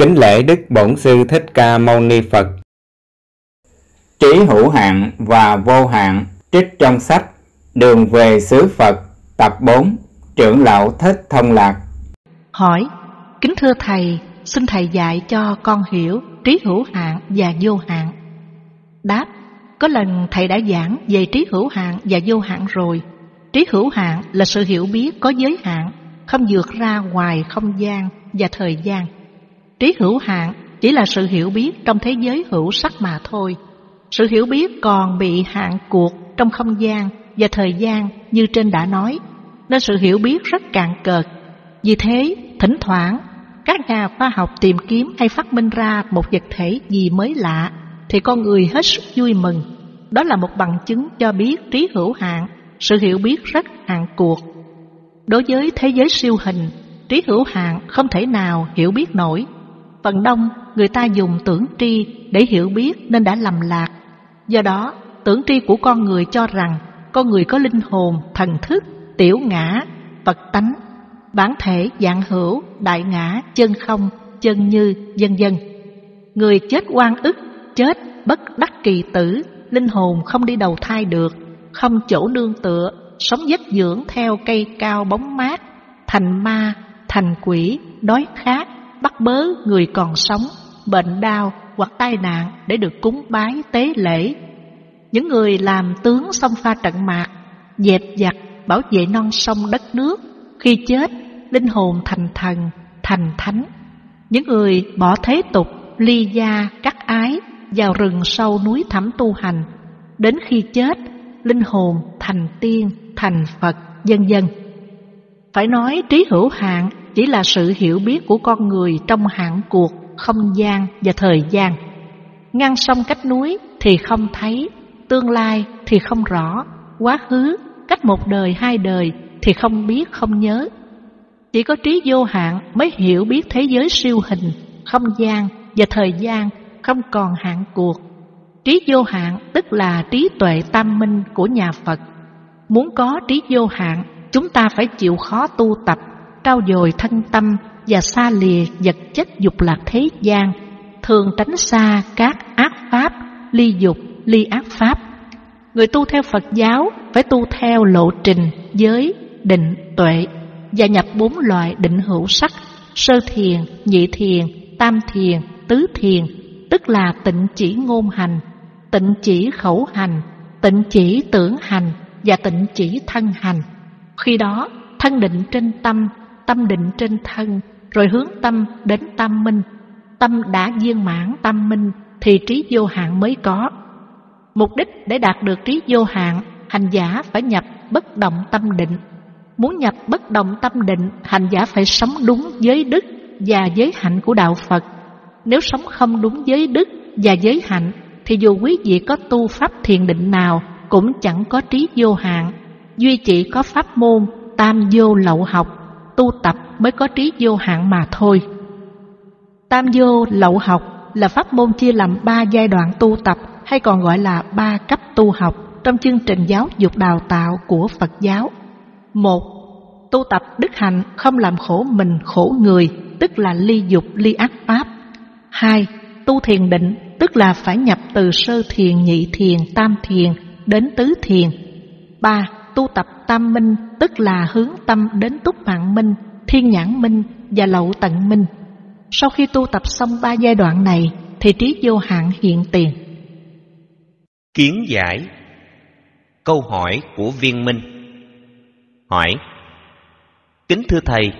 Kính lễ Đức Bổn Sư Thích Ca Mâu Ni Phật. Trí hữu hạn và vô hạn trích trong sách Đường về xứ Phật tập 4 Trưởng lão Thích Thông Lạc. Hỏi Kính thưa Thầy, xin Thầy dạy cho con hiểu trí hữu hạn và vô hạn. Đáp Có lần Thầy đã giảng về trí hữu hạn và vô hạn rồi. Trí hữu hạn là sự hiểu biết có giới hạn Không vượt ra ngoài không gian và thời gian Trí hữu hạn chỉ là sự hiểu biết trong thế giới hữu sắc mà thôi. Sự hiểu biết còn bị hạn cuộc trong không gian và thời gian như trên đã nói, nên sự hiểu biết rất cạn cợt. Vì thế, thỉnh thoảng, các nhà khoa học tìm kiếm hay phát minh ra một vật thể gì mới lạ, thì con người hết sức vui mừng. Đó là một bằng chứng cho biết trí hữu hạn, sự hiểu biết rất hạn cuộc. Đối với thế giới siêu hình, trí hữu hạn không thể nào hiểu biết nổi Phần đông người ta dùng tưởng tri để hiểu biết nên đã lầm lạc. Do đó, tưởng tri của con người cho rằng con người có linh hồn, thần thức, tiểu ngã, Phật tánh, bản thể dạng hữu, đại ngã, chân không, chân như, dân dân. Người chết oan ức, chết bất đắc kỳ tử, linh hồn không đi đầu thai được, không chỗ nương tựa, sống dứt dưỡng theo cây cao bóng mát, thành ma, thành quỷ, đói khát, bắt bớ người còn sống, bệnh đau hoặc tai nạn để được cúng bái tế lễ. Những người làm tướng sông pha trận mạc, dẹp giặc, bảo vệ non sông đất nước, khi chết, linh hồn thành thần, thành thánh. Những người bỏ thế tục, ly gia, cắt ái, vào rừng sâu núi thẳm tu hành, đến khi chết, linh hồn thành tiên, thành Phật, dân dân. Phải nói trí hữu hạn chỉ là sự hiểu biết của con người trong hạn cuộc, không gian và thời gian. Ngăn sông cách núi thì không thấy, tương lai thì không rõ, quá khứ cách một đời hai đời thì không biết không nhớ. Chỉ có trí vô hạn mới hiểu biết thế giới siêu hình, không gian và thời gian không còn hạn cuộc. Trí vô hạn tức là trí tuệ tam minh của nhà Phật. Muốn có trí vô hạn, chúng ta phải chịu khó tu tập trao dồi thân tâm và xa lìa vật chất dục lạc thế gian, thường tránh xa các ác pháp, ly dục, ly ác pháp. Người tu theo Phật giáo phải tu theo lộ trình giới, định, tuệ và nhập bốn loại định hữu sắc, sơ thiền, nhị thiền, tam thiền, tứ thiền, tức là tịnh chỉ ngôn hành, tịnh chỉ khẩu hành, tịnh chỉ tưởng hành và tịnh chỉ thân hành. Khi đó, thân định trên tâm tâm định trên thân, rồi hướng tâm đến tam minh. Tâm đã viên mãn tam minh thì trí vô hạn mới có. Mục đích để đạt được trí vô hạn, hành giả phải nhập bất động tâm định. Muốn nhập bất động tâm định, hành giả phải sống đúng giới đức và giới hạnh của đạo Phật. Nếu sống không đúng giới đức và giới hạnh, thì dù quý vị có tu pháp thiền định nào cũng chẳng có trí vô hạn. Duy chỉ có pháp môn tam vô lậu học tu tập mới có trí vô hạn mà thôi. Tam vô lậu học là pháp môn chia làm ba giai đoạn tu tập hay còn gọi là ba cấp tu học trong chương trình giáo dục đào tạo của Phật giáo. Một, tu tập đức hạnh không làm khổ mình khổ người, tức là ly dục ly ác pháp. Hai, tu thiền định, tức là phải nhập từ sơ thiền, nhị thiền, tam thiền đến tứ thiền. Ba, tu tập tam minh tức là hướng tâm đến túc mạng minh, thiên nhãn minh và lậu tận minh. Sau khi tu tập xong ba giai đoạn này thì trí vô hạn hiện tiền. Kiến giải Câu hỏi của viên minh Hỏi Kính thưa Thầy,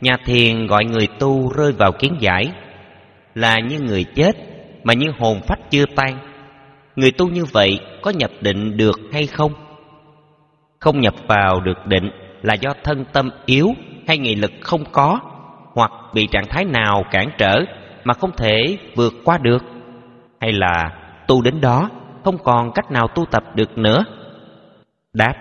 nhà thiền gọi người tu rơi vào kiến giải là như người chết mà như hồn phách chưa tan. Người tu như vậy có nhập định được hay không? Không nhập vào được định là do thân tâm yếu hay nghị lực không có, hoặc bị trạng thái nào cản trở mà không thể vượt qua được, hay là tu đến đó không còn cách nào tu tập được nữa. Đáp,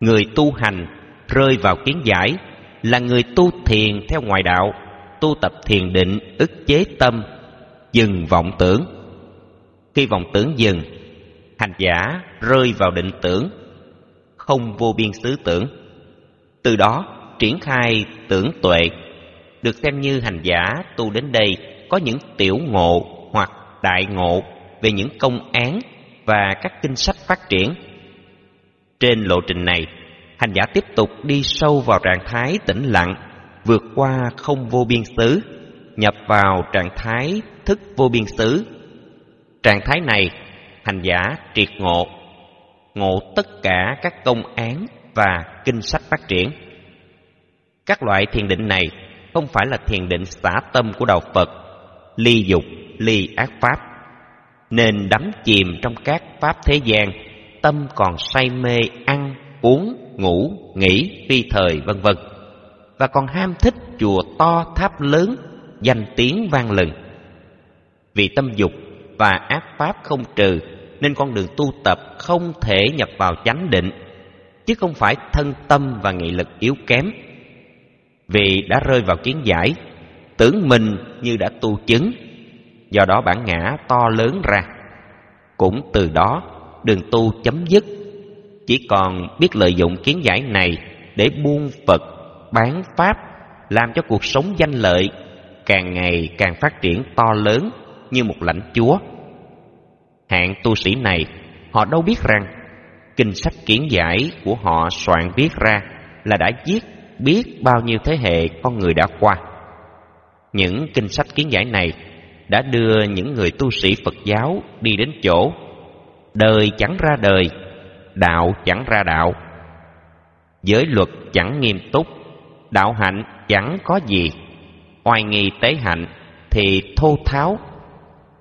người tu hành rơi vào kiến giải là người tu thiền theo ngoại đạo, tu tập thiền định ức chế tâm, dừng vọng tưởng. Khi vọng tưởng dừng, hành giả rơi vào định tưởng không vô biên xứ tưởng từ đó triển khai tưởng tuệ được xem như hành giả tu đến đây có những tiểu ngộ hoặc đại ngộ về những công án và các kinh sách phát triển. Trên lộ trình này, hành giả tiếp tục đi sâu vào trạng thái tĩnh lặng, vượt qua không vô biên xứ, nhập vào trạng thái thức vô biên xứ. Trạng thái này, hành giả triệt ngộ, ngộ tất cả các công án và kinh sách phát triển. Các loại thiền định này không phải là thiền định xả tâm của đạo Phật, ly dục, ly ác pháp, nên đắm chìm trong các pháp thế gian, tâm còn say mê ăn, uống, ngủ, nghỉ, phi thời vân vân, và còn ham thích chùa to tháp lớn, danh tiếng vang lừng. Vì tâm dục và ác pháp không trừ, nên con đường tu tập không thể nhập vào chánh định, chứ không phải thân tâm và nghị lực yếu kém vì đã rơi vào kiến giải, tưởng mình như đã tu chứng, do đó bản ngã to lớn ra. Cũng từ đó, đường tu chấm dứt, chỉ còn biết lợi dụng kiến giải này để buôn Phật, bán Pháp, làm cho cuộc sống danh lợi càng ngày càng phát triển to lớn như một lãnh chúa. Hạng tu sĩ này, họ đâu biết rằng kinh sách kiến giải của họ soạn viết ra là đã giết biết bao nhiêu thế hệ con người đã qua. Những kinh sách kiến giải này đã đưa những người tu sĩ Phật giáo đi đến chỗ đời chẳng ra đời, đạo chẳng ra đạo. Giới luật chẳng nghiêm túc, đạo hạnh chẳng có gì. Oai nghi tế hạnh thì thô tháo,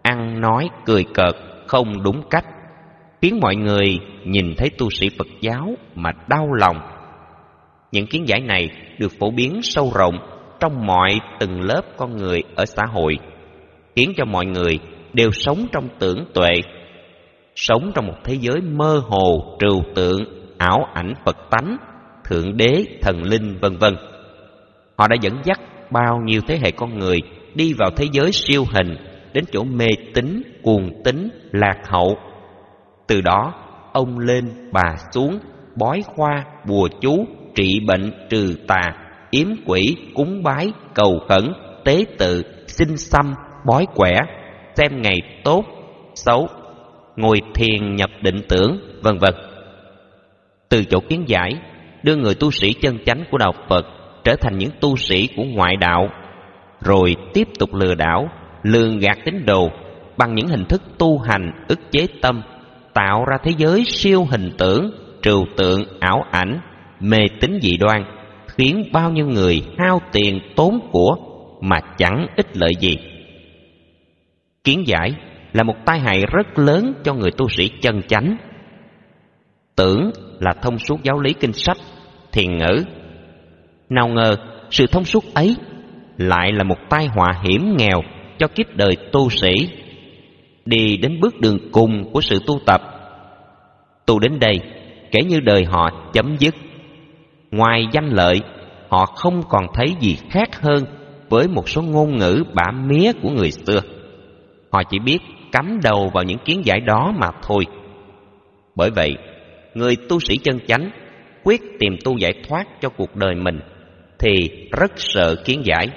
ăn nói cười cợt không đúng cách, khiến mọi người nhìn thấy tu sĩ Phật giáo mà đau lòng những kiến giải này được phổ biến sâu rộng trong mọi từng lớp con người ở xã hội, khiến cho mọi người đều sống trong tưởng tuệ, sống trong một thế giới mơ hồ, trừu tượng, ảo ảnh Phật tánh, thượng đế, thần linh vân vân. Họ đã dẫn dắt bao nhiêu thế hệ con người đi vào thế giới siêu hình, đến chỗ mê tín, cuồng tín, lạc hậu. Từ đó, ông lên bà xuống, bói khoa, bùa chú, trị bệnh trừ tà, yếm quỷ, cúng bái, cầu khẩn, tế tự, xin xăm, bói quẻ, xem ngày tốt, xấu, ngồi thiền nhập định tưởng, vân vân. Từ chỗ kiến giải, đưa người tu sĩ chân chánh của đạo Phật trở thành những tu sĩ của ngoại đạo, rồi tiếp tục lừa đảo, lường gạt tín đồ bằng những hình thức tu hành ức chế tâm, tạo ra thế giới siêu hình tưởng, trừu tượng, ảo ảnh, mê tín dị đoan khiến bao nhiêu người hao tiền tốn của mà chẳng ích lợi gì. Kiến giải là một tai hại rất lớn cho người tu sĩ chân chánh. Tưởng là thông suốt giáo lý kinh sách, thiền ngữ. Nào ngờ sự thông suốt ấy lại là một tai họa hiểm nghèo cho kiếp đời tu sĩ. Đi đến bước đường cùng của sự tu tập. Tu đến đây, kể như đời họ chấm dứt Ngoài danh lợi, họ không còn thấy gì khác hơn với một số ngôn ngữ bả mía của người xưa. Họ chỉ biết cắm đầu vào những kiến giải đó mà thôi. Bởi vậy, người tu sĩ chân chánh quyết tìm tu giải thoát cho cuộc đời mình thì rất sợ kiến giải.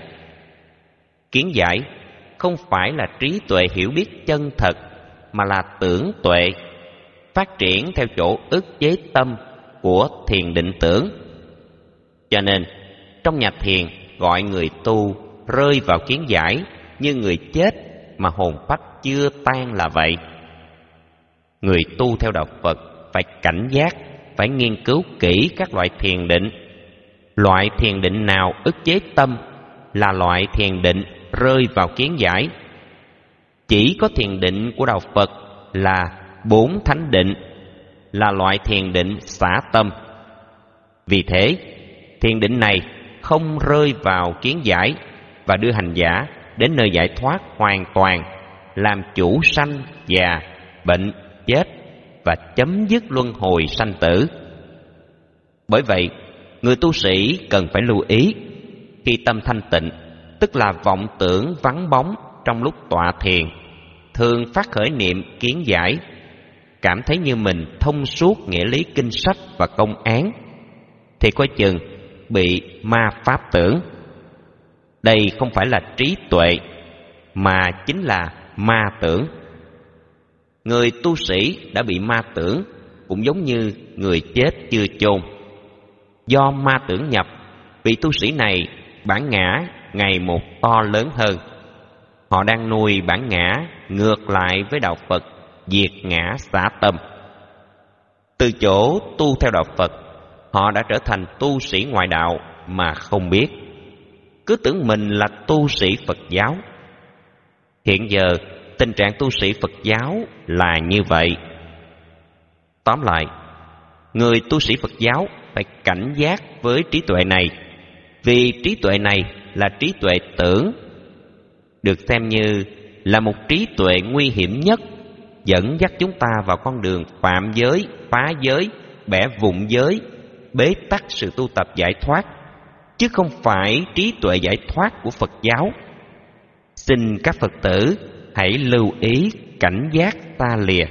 Kiến giải không phải là trí tuệ hiểu biết chân thật mà là tưởng tuệ phát triển theo chỗ ức chế tâm của thiền định tưởng cho nên, trong nhà thiền gọi người tu rơi vào kiến giải như người chết mà hồn phách chưa tan là vậy. Người tu theo đạo Phật phải cảnh giác, phải nghiên cứu kỹ các loại thiền định. Loại thiền định nào ức chế tâm là loại thiền định rơi vào kiến giải. Chỉ có thiền định của đạo Phật là bốn thánh định, là loại thiền định xả tâm. Vì thế, thiền định này không rơi vào kiến giải và đưa hành giả đến nơi giải thoát hoàn toàn làm chủ sanh già bệnh chết và chấm dứt luân hồi sanh tử bởi vậy người tu sĩ cần phải lưu ý khi tâm thanh tịnh tức là vọng tưởng vắng bóng trong lúc tọa thiền thường phát khởi niệm kiến giải. Cảm thấy như mình thông suốt nghĩa lý kinh sách và công án thì coi chừng bị ma pháp tưởng. Đây không phải là trí tuệ, mà chính là ma tưởng. Người tu sĩ đã bị ma tưởng cũng giống như người chết chưa chôn. Do ma tưởng nhập vị tu sĩ này bản ngã ngày một to lớn hơn. Họ đang nuôi bản ngã ngược lại với đạo phật, diệt ngã xả tâm. Từ chỗ tu theo đạo phật, họ đã trở thành tu sĩ ngoại đạo mà không biết. Cứ tưởng mình là tu sĩ phật giáo. Hiện giờ, tình trạng tu sĩ phật giáo là như vậy. Tóm lại, người tu sĩ phật giáo phải cảnh giác với trí tuệ này, vì trí tuệ này là trí tuệ tưởng, được xem như là một trí tuệ nguy hiểm nhất, dẫn dắt chúng ta vào con đường phạm giới, phá giới, bẻ vụn giới, bế tắc sự tu tập giải thoát, chứ không phải trí tuệ giải thoát của phật giáo. Xin các phật tử hãy lưu ý cảnh giác ta lìa.